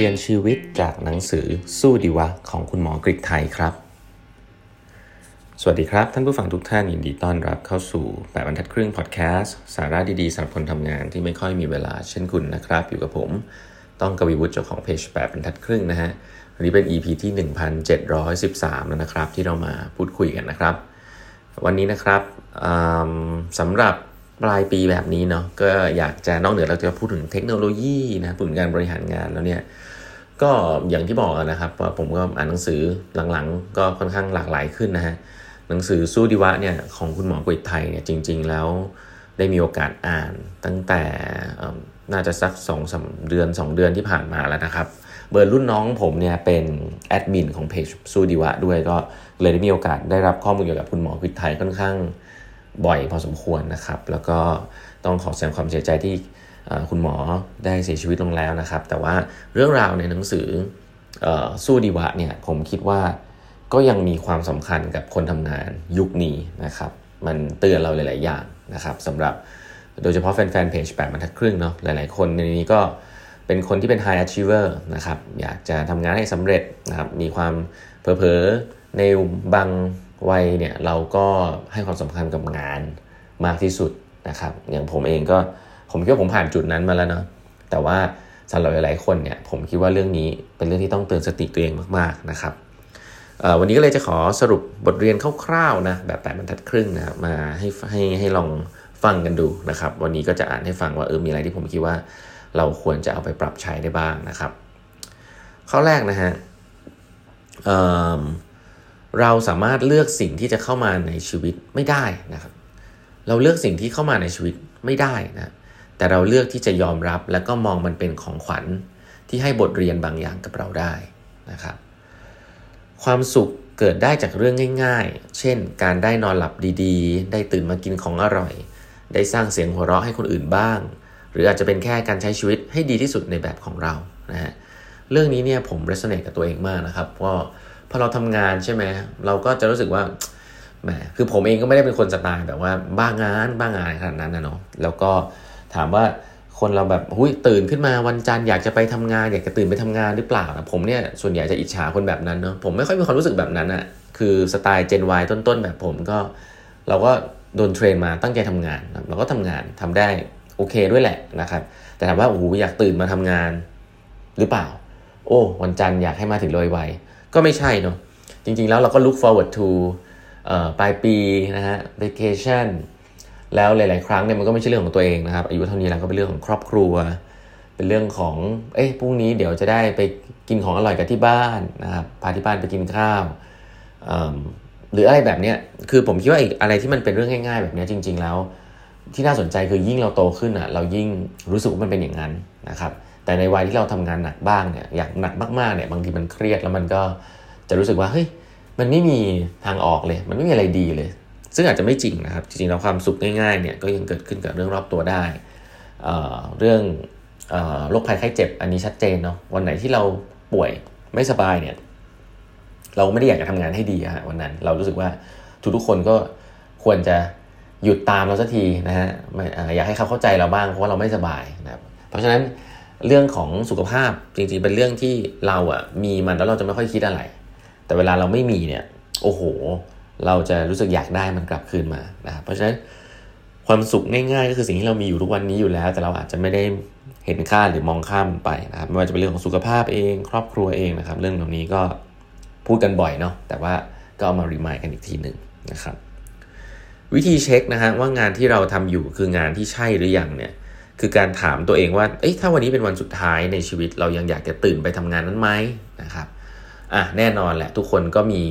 เรียนชีวิตจากหนังสือสู้ดีวะของคุณหมอกริกไทยครับ สวัสดีครับ ท่านผู้ฟังทุกท่านยินดีต้อนรับเข้าสู่แปดบรรทัดครึ่งพอดแคสต์สาระดีๆสำหรับคนทำงานที่ไม่ค่อยมีเวลาเช่นคุณนะครับ อยู่กับผมต้องกวีวุฒิเจ้าของเพจแปดบรรทัดครึ่งนะฮะวันนี้เป็น EP ที่ 1713 แล้วนะครับ ที่เรามาพูดคุยกันนะครับ วันนี้นะครับสำหรับปลายปีแบบนี้เนาะก็อยากจะนอกเหนือเราจะพูดถึงเทคโนโลยีนะผลการบริหารงานแล้วเนี่ย ก็อย่างที่บอกนะครับว่าผมก็อ่านหนังสือหลังๆ ก็ค่อนข้างหลากหลายขึ้นนะฮะหนังสือสู้ดีวะเนี่ยของคุณหมอกฤษไทยเนี่ยจริง ๆ แล้วได้มีโอกาสอ่านตั้งแต่น่าจะสัก2อสเดือน 2 เดือนที่ผ่านมาแล้วนะครับ เบอร์รุ่นน้องผมเนี่ยเป็นแอดมินของเพจสู้ดีวะด้วยก็เลยได้มีโอกาสได้รับข้อมูลเกี่ยวกับคุณหมอกฤษไทยค่อนข้างบ่อยพอสมควรนะครับ แล้วก็ต้องขอแสดงความเสียใจที่ คุณหมอได้เสียชีวิตลงแล้วนะครับ แต่ว่าเรื่องราวในหนังสือสู้ดีวะเนี่ยผมคิดว่าก็ยังมีความสำคัญกับคนทำงานยุคนี้นะครับ มันเตือนเราหลาย ๆ อย่างนะครับสำหรับโดยเฉพาะแฟนๆเพจแปดบรรทัดครึ่งเนาะหลาย ๆ คนในนี้ก็เป็นคนที่เป็น high achiever นะครับอยากจะทำงานให้สำเร็จนะครับมีความเผลอๆในบางวัยเนี่ยเราก็ให้ความสำคัญกับงานมากที่สุดนะครับ อย่างผมเองก็ ผมคิดว่าผมผ่านจุดนั้นมาแล้วเนาะแต่ว่าสำหรับหลายๆคนเนี่ยผมคิดว่าเรื่องนี้เป็นเรื่องที่ต้องเตือนสติตัวเองมากๆนะครับวันนี้ก็เลยจะขอสรุปบทเรียนคร่าวๆนะแบบแปดบรรทัดครึ่งนะมาให้ให้ให้ลองฟังกันดูนะครับ วันนี้ก็จะอ่านให้ฟังว่าเออมีอะไรที่ผมคิดว่าเราควรจะเอาไปปรับใช้ได้บ้างนะครับ ข้อแรกนะฮะเราสามารถเลือกสิ่งที่จะเข้ามาในชีวิตไม่ได้นะครับ เราเลือกสิ่งที่เข้ามาในชีวิตไม่ได้นะ แต่เราเลือกที่จะยอมรับแล้วก็มองมันเป็นของขวัญที่ให้บทเรียนบางอย่างกับเราได้นะครับ ความสุขเกิดได้จากเรื่องง่าย ๆ เช่น การได้นอนหลับดีๆ ได้ตื่นมากินของอร่อย ได้สร้างเสียงหัวเราะให้คนอื่นบ้าง หรืออาจจะเป็นแค่การใช้ชีวิตให้ดีที่สุดในแบบของเรานะฮะเรื่องนี้เนี่ยผมเรสเนตกับตัวเองมากนะครับว่าพอเราทำงานใช่ไหมเราก็จะรู้สึกว่าแหมคือผมเองก็ไม่ได้เป็นคนสไตล์แบบว่าบ้างานบ้างานขนาดนั้นนะเนาะแล้วก็ ถามว่าคนเราแบบหุยตื่นขึ้นมาวันจันทร์อยากจะไปทำงานอยากจะตื่นไปทำงานหรือเปล่านะผมเนี่ยส่วนใหญ่จะอิจฉาคนแบบนั้นเนาะผมไม่ค่อยมีความรู้สึกแบบนั้นอะคือสไตล์ Gen Y ต้นๆ แบบผมก็เราก็โดนเทรนมาตั้งใจทำงาน เราก็ทำงานทำได้โอเคด้วยแหละนะครับ แต่ถามว่าโอ้โหอยากตื่นมาทำงานหรือเปล่า โอ้วันจันทร์อยากให้มาถึงโดยไวก็ไม่ใช่เนาะจริงๆแล้วเราก็ look forward to ปลายปีนะฮะ vacation แล้วหลาย ๆ ครั้งเนี่ยมันก็ไม่ใช่เรื่องของตัวเองนะครับ อายุเท่านี้แล้วก็เป็นเรื่องของครอบครัว เป็นเรื่องของ เอ้พรุ่งนี้เดี๋ยวจะได้ไปกินของอร่อยกับที่บ้านนะครับ พาที่บ้านไปกินข้าวหรืออะไรแบบเนี้ยคือผมคิดว่าอะไรที่มันเป็นเรื่องง่าย ๆ แบบนี้จริง ๆ แล้ว ที่น่าสนใจคือยิ่งเราโตขึ้นอะ เรายิ่งรู้สึกว่ามันเป็นอย่างนั้นนะครับ แต่ในวัยที่เราทำงานหนักบ้างเนี่ย อย่างหนักมาก ๆ เนี่ยบางทีมันเครียดแล้วมันก็จะรู้สึกว่าเฮ้ยมันไม่มีทางออกเลย มันไม่มีอะไรดีเลย ซึ่งอาจจะไม่จริงนะครับ จริงๆแล้วความสุขง่ายๆเนี่ยก็ยังเกิดขึ้นกับเรื่องรอบตัวได้เเรื่องโรคภัยไข้เจ็บอันนี้ชัดเจนเนาะวันไหนที่เราป่วยไม่สบายเนี่ยเราไม่ได้อยากจะทำงานให้ดีฮะวันนั้น เรารู้สึกว่าทุกๆคนก็ควรจะหยุดตามเราสักทีนะฮะอยากให้เขาเข้าใจเราบ้างเพราะว่าเราไม่สบายนะครับเพราะฉะนั้นเรื่องของสุขภาพจริงๆเป็นเรื่องที่เราอะมีมันแล้วเราจะไม่ค่อยคิดอะไร แต่เวลาเราไม่มีเนี่ยโอ้โห เราจะรู้สึกอยากได้มันกลับคืนมานะครับเพราะฉะนั้นความสุขง่ายๆ ก็คือสิ่งที่เรามีอยู่ทุกวันนี้อยู่แล้ว แต่เราอาจจะไม่ได้เห็นค่าหรือมองข้ามไปนะครับไม่ว่าจะเป็นเรื่องของสุขภาพเอง ครอบครัวเองนะครับ เรื่องเหล่านี้ก็พูดกันบ่อยเนาะแต่ว่าก็เอามารีมายกันอีกทีหนึ่งนะครับ วิธีเช็คนะฮะว่างานที่เราทำอยู่คืองานที่ใช่หรือยังเนี่ยคือการถามตัวเองว่าเอ้ถ้าวันนี้เป็นวันสุดท้ายในชีวิตเรายังอยากจะตื่นไปทำงานนั้นไหมนะครับอะแน่นอนแหละทุกคนก็มี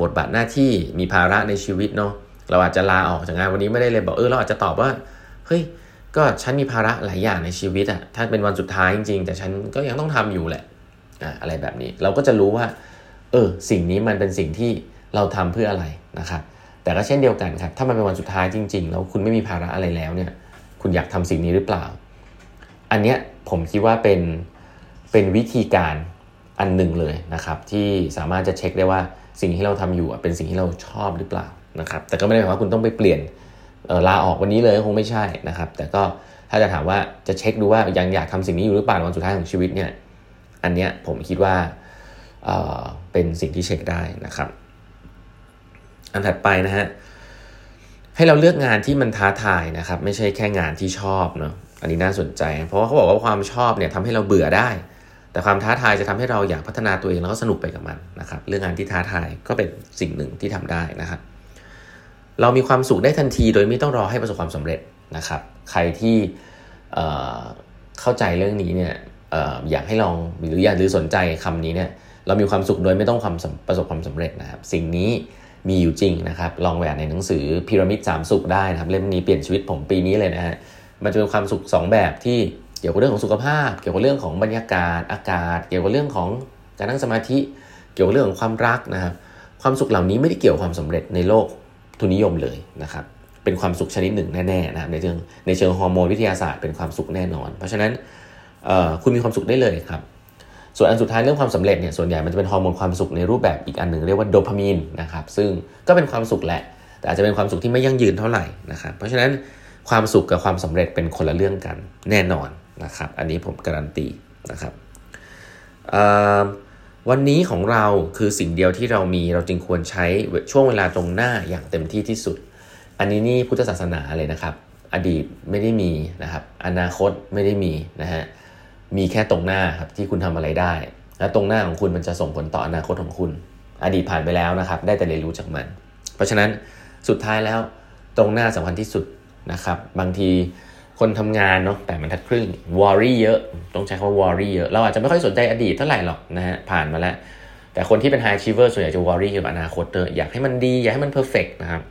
บทบาทหน้าที่มีภาระในชีวิตเนาะเราอาจจะลาออกจากงานวันนี้ไม่ได้เลยบอกเออเราอาจจะตอบว่าเฮ้ยก็ฉันมีภาระหลายอย่างในชีวิตอะถ้าเป็นวันสุดท้ายจริงๆ แต่ฉันก็ยังต้องทำอยู่แหละอะอะไรแบบนี้เราก็จะรู้ว่า เออ สิ่งนี้มันเป็นสิ่งที่เราทำเพื่ออะไรนะครับแต่ก็เช่นเดียวกันครับ ถ้ามันเป็นวันสุดท้ายจริง ๆ แล้วคุณไม่มีภาระอะไรแล้วเนี่ย คุณอยากทำสิ่งนี้หรือเปล่า อันเนี้ยผมคิดว่าเป็นเป็นวิธีการอันหนึ่งเลยนะครับ ที่สามารถจะเช็คได้ว่า สิ่งที่เราทำอยู่เป็นสิ่งที่เราชอบหรือเปล่านะครับ แต่ก็ไม่ได้หมายว่าคุณต้องไปเปลี่ยนลาออกวันนี้เลยคงไม่ใช่นะครับ แต่ก็ถ้าจะถามว่าจะเช็คดูว่ายังอยากทำสิ่งนี้อยู่หรือเปล่าวันสุดท้ายของชีวิตเนี่ยอันเนี้ยผมคิดว่าเเป็นสิ่งที่เช็คได้นะครับ อันถัดไปนะฮะให้เราเลือกงานที่มันท้าทายนะครับ ไม่ใช่แค่งานที่ชอบเนาะอันนี้น่าสนใจ เพราะว่าเขาบอกว่าความชอบเนี่ยทำให้เราเบื่อได้ แต่ความท้าทายจะทำให้เราอยากพัฒนาตัวเองแล้วก็สนุกไปกับมันนะครับ เรื่องงานที่ท้าทายก็เป็นสิ่งหนึ่งที่ทำได้นะครับ เรามีความสุขได้ทันที โดยไม่ต้องรอให้ประสบความสำเร็จนะครับ ใครที่เข้าใจเรื่องนี้เนี่ยอยากให้ลองหรืออยากหรือสนใจคำนี้เนี่ย เรามีความสุขโดยไม่ต้องความประสบความสำเร็จนะครับ สิ่งนี้มีอยู่จริงนะครับ ลองแหวนในหนังสือพีระมิดสามสุขได้นะครับ เล่มนี้เปลี่ยนชีวิตผมปีนี้เลยนะฮะ มันจะเป็นความสุข 2 แบบที่ เกี่ยวกับเรื่องของสุขภาพ เกี่ยวกับเรื่องของบรรยากาศอากาศ เกี่ยวกับเรื่องของการนั่งสมาธิ เกี่ยวกับเรื่องของความรักนะครับความสุขเหล่านี้ไม่ได้เกี่ยวความสำเร็จในโลกทุนนิยมเลยนะครับเป็นความสุขชนิดหนึ่งแน่ๆนะครับในเชิงในเชิงฮอร์โมนวิทยาศาสตร์เป็นความสุขแน่นอน เพราะฉะนั้นคุณมีความสุขได้เลยครับส่วนอันสุดท้ายเรื่องความสำเร็จเนี่ยส่วนใหญ่มันจะเป็นฮอร์โมนความสุขในรูปแบบอีกอันหนึ่งเรียกว่าโดพามีนนะครับซึ่งก็เป็นความสุขแหละ แต่อาจจะเป็นความสุขที่ไม่ยั่งยืนเท่าไหร่นะครับเพราะฉะนั้นความสุขกับความสำเร็จเป็นคนละเรื่องกันแน่นอน นะครับ อันนี้ผมการันตีนะครับวันนี้ของเราคือสิ่งเดียวที่เรามีเราจึงควรใช้ช่วงเวลาตรงหน้าอย่างเต็มที่ที่สุด อันนี้นี่พุทธศาสนาเลยนะครับ อดีตไม่ได้มีนะครับ อนาคตไม่ได้มีนะฮะมีแค่ตรงหน้าครับที่คุณทำอะไรได้ และตรงหน้าของคุณมันจะส่งผลต่ออนาคตของคุณ อดีตผ่านไปแล้วนะครับ ได้แต่เรียนรู้จากมัน เพราะฉะนั้นสุดท้ายแล้วตรงหน้าสำคัญที่สุดนะครับ บางที คนทำงานเนาะแต่มันทัดครึ่ง worry เยอะ ต้องใช้คำว่า worry เยอะ เราอาจจะไม่ค่อยสนใจอดีตเท่าไหร่หรอกนะฮะ ผ่านมาแล้ว แต่คนที่เป็น high achiever ส่วนใหญ่จะ worry เกี่ยวกับอนาคตเตออยากให้มันดี อยากให้มัน perfect นะครับ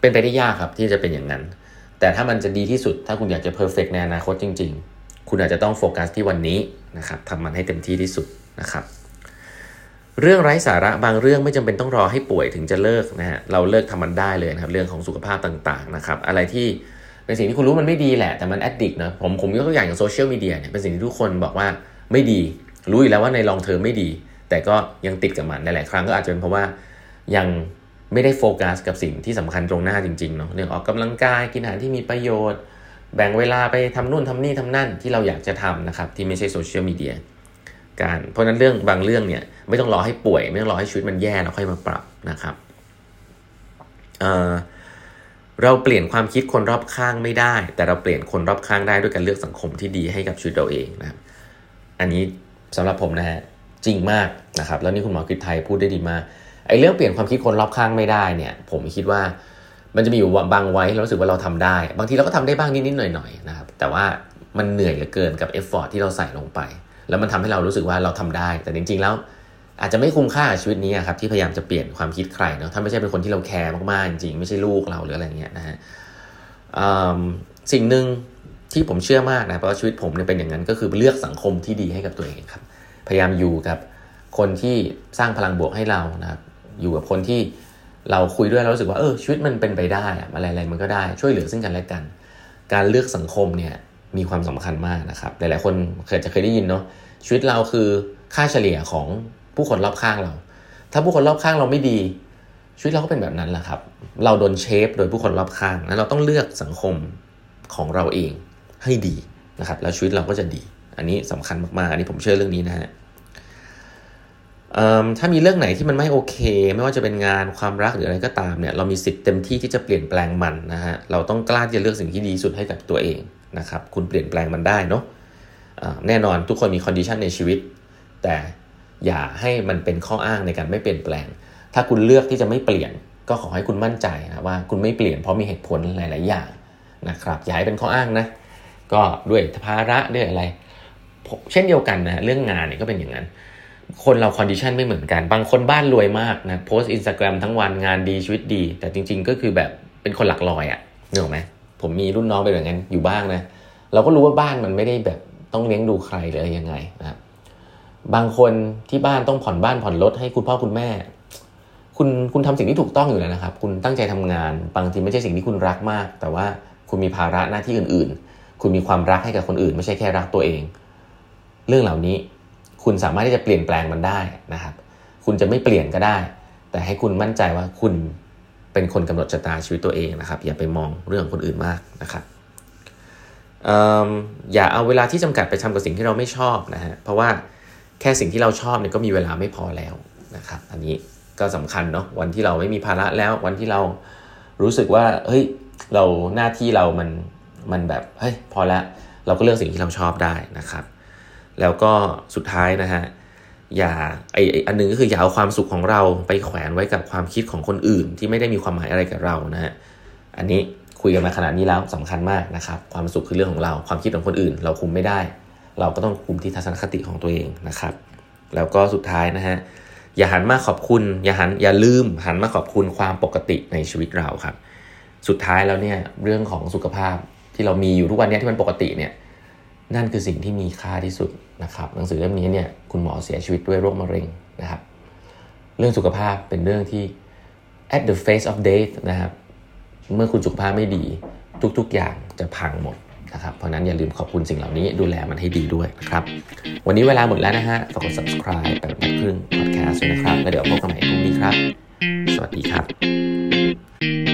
เป็นไปได้ยากครับที่จะเป็นอย่างนั้น แต่ถ้ามันจะดีที่สุด ถ้าคุณอยากจะ perfect ในอนาคตจริง ๆ คุณอาจจะต้องโฟกัสที่วันนี้นะครับทำมันให้เต็มที่ที่สุดนะครับเรื่องไร้สาระบางเรื่องไม่จำเป็นต้องรอให้ป่วยถึงจะเลิกนะฮะเราเลิกทำมันได้เลยนะครับเรื่องของสุขภาพต่างๆนะครับ อะไรที่ เป็นสิ่งที่คุณรู้มันไม่ดีแหละ แต่มัน addict นะผมผมยกตัวอย่างอย่างโซเชียลมีเดียเนี่ยเป็นสิ่งที่ทุกคนบอกว่าไม่ดี รู้อยู่แล้วว่าใน long term ไม่ดี แต่ก็ยังติดกับมันหลายๆครั้งก็อาจจะเป็นเพราะว่ายังไม่ได้โฟกัสกับสิ่งที่สำคัญตรงหน้าจริงๆเนาะเรื่องออกกำลังกายกินอาหารที่มีประโยชน์ แบ่งเวลาไปทำนู่นทำนี่ทำนั่นที่เราอยากจะทำนะครับที่ไม่ใช่โซเชียลมีเดียการเพราะนั้นเรื่องบางเรื่องเนี่ยไม่ต้องรอให้ป่วย ไม่ต้องรอให้ชีวิตมันแย่แล้วค่อยมาปรับนะครับเอ่อ เราเปลี่ยนความคิดคนรอบข้างไม่ได้ แต่เราเปลี่ยนคนรอบข้างได้ด้วยการเลือกสังคมที่ดีให้กับชีวิตเราเองนะครับ อันนี้สำหรับผมนะฮะจริงมากนะครับ แล้วนี่คุณหมอกฤตไทพูดได้ดีมากไอ้เรื่องเปลี่ยนความคิดคนรอบข้างไม่ได้เนี่ย ผมคิดว่ามันจะมีอยู่บางไว้เรารู้สึกว่าเราทำได้ บางทีเราก็ทำได้บ้างนิดๆหน่อยๆนะครับ แต่ว่ามันเหนื่อยเหลือเกินกับ effort ที่เราใส่ลงไป แล้วมันทำให้เรารู้สึกว่าเราทำได้ แต่จริง ๆ แล้ว อาจจะไม่คุ้มค่าชีวิตนี้ครับที่พยายามจะเปลี่ยนความคิดใครเนาะถ้าไม่ใช่เป็นคนที่เราแคร์มากๆจริงๆไม่ใช่ลูกเราหรืออะไรเงี้ยนะฮะสิ่งหนึ่งที่ผมเชื่อมากนะเพราะชีวิตผมเนี่ยเป็นอย่างนั้นก็คือเลือกสังคมที่ดีให้กับตัวเองครับ พยายามอยู่กับคนที่สร้างพลังบวกให้เรานะครับอยู่กับคนที่เราคุยด้วยเรารู้สึกว่าเออชีวิตมันเป็นไปได้อะไรๆมันก็ได้ช่วยเหลือซึ่งกันและกัน การเลือกสังคมเนี่ยมีความสำคัญมากนะครับ หลายๆคนเคยจะเคยได้ยินเนาะชีวิตเราคือค่าเฉลี่ยของ ผู้คนรอบข้างเรา ถ้าผู้คนรอบข้างเราไม่ดี ชีวิตเราก็เป็นแบบนั้นแหละครับ เราโดนเชฟโดยผู้คนรอบข้างนั้นเราต้องเลือกสังคมของเราเองให้ดีนะครับ แล้วชีวิตเราก็จะดี อันนี้สำคัญมากๆ อันนี้ผมเชื่อเรื่องนี้นะฮะถ้ามีเรื่องไหนที่มันไม่โอเค ไม่ว่าจะเป็นงานความรักหรืออะไรก็ตามเนี่ยเรามีสิทธิ์เต็มที่ที่จะเปลี่ยนแปลงมันนะฮะเราต้องกล้าที่จะเลือกสิ่งที่ดีสุดให้กับตัวเองนะครับคุณเปลี่ยนแปลงมันได้เนาะแน่นอนทุกคนมี condition ในชีวิต แต่ อย่าให้มันเป็นข้ออ้างในการไม่เปลี่ยนแปลง ถ้าคุณเลือกที่จะไม่เปลี่ยน ก็ขอให้คุณมั่นใจนะว่าคุณไม่เปลี่ยนเพราะมีเหตุผลหลาย ๆ อย่างนะครับอย่าให้เป็นข้ออ้างนะก็ด้วยภาระด้วยอะไร เช่นเดียวกันนะเรื่องงานเนี่ยก็เป็นอย่างนั้น คนเรา condition ไม่เหมือนกัน บางคนบ้านรวยมากนะโพสตาแกรมทั้งวันงานดีชีวิตดี แต่จริง ๆ ก็คือแบบเป็นคนหลักลอยอะ่ะเห็นไหมผมมีรุ่นน้องเป็นแบบนั้นอยู่บ้างนะเราก็รู้ว่าบ้านมันไม่ได้แบบต้องเลี้ยงดูใครหรือยังไงนะครับ บางคนที่บ้านต้องผ่อนบ้านผ่อนรถให้คุณพ่อคุณแม่ คุณคุณทำสิ่งที่ถูกต้องอยู่แล้วนะครับ คุณตั้งใจทำงาน บางทีไม่ใช่สิ่งที่คุณรักมาก แต่ว่าคุณมีภาระหน้าที่อื่น ๆ คุณมีความรักให้กับคนอื่น ไม่ใช่แค่รักตัวเอง เรื่องเหล่านี้คุณสามารถที่จะเปลี่ยนแปลงมันได้นะครับ คุณจะไม่เปลี่ยนก็ได้ แต่ให้คุณมั่นใจว่าคุณเป็นคนกำหนดชะตาชีวิตตัวเองนะครับ อย่าไปมองเรื่องคนอื่นมากนะครับอย่าเอาเวลาที่จำกัดไปทำกับสิ่งที่เราไม่ชอบนะฮะเพราะว่า แค่สิ่งที่เราชอบเนี่ยก็มีเวลาไม่พอแล้วนะครับ อันนี้ก็สำคัญเนาะวันที่เราไม่มีภาระแล้ววันที่เรารู้สึกว่าเฮ้ยเราหน้าที่เรามันมันแบบเฮ้ยพอแล้วเราก็เลือกสิ่งที่เราชอบได้นะครับ แล้วก็สุดท้ายนะฮะอย่าไออันนึงก็คืออย่าเอาความสุขของเราไปแขวนไว้กับความคิดของคนอื่น ที่ไม่ได้มีความหมายอะไรกับเรานะฮะอันนี้คุยกันมาขนาดนี้แล้วสำคัญมากนะครับ ความสุขคือเรื่องของเรา ความคิดของคนอื่น เราคุมไม่ได้ เราก็ต้องคุมที่ทัศนคติของตัวเองนะครับ แล้วก็สุดท้ายนะฮะอย่าหันมาขอบคุณ อย่าหันอย่าลืมหันมาขอบคุณความปกติในชีวิตเราครับ สุดท้ายแล้วเนี่ยเรื่องของสุขภาพที่เรามีอยู่ทุกวันนี้ที่มันปกติเนี่ยนั่นคือสิ่งที่มีค่าที่สุดนะครับ หนังสือเล่มนี้เนี่ยคุณหมอเสียชีวิตด้วยโรคมะเร็งนะครับ เรื่องสุขภาพเป็นเรื่องที่ at the face of death นะครับ เมื่อคุณสุขภาพไม่ดี ทุกๆอย่างจะพังหมด นะครับ เพราะนั้นอย่าลืมขอบคุณสิ่งเหล่านี้ดูแลมันให้ดีด้วยนะครับ วันนี้เวลาหมดแล้วนะฮะ ฝากกด subscribe แบบนัดครึ่ง podcast ด้วยนะครับ แล้วเดี๋ยวพบกันใหม่พรุ่งนี้ครับ สวัสดีครับ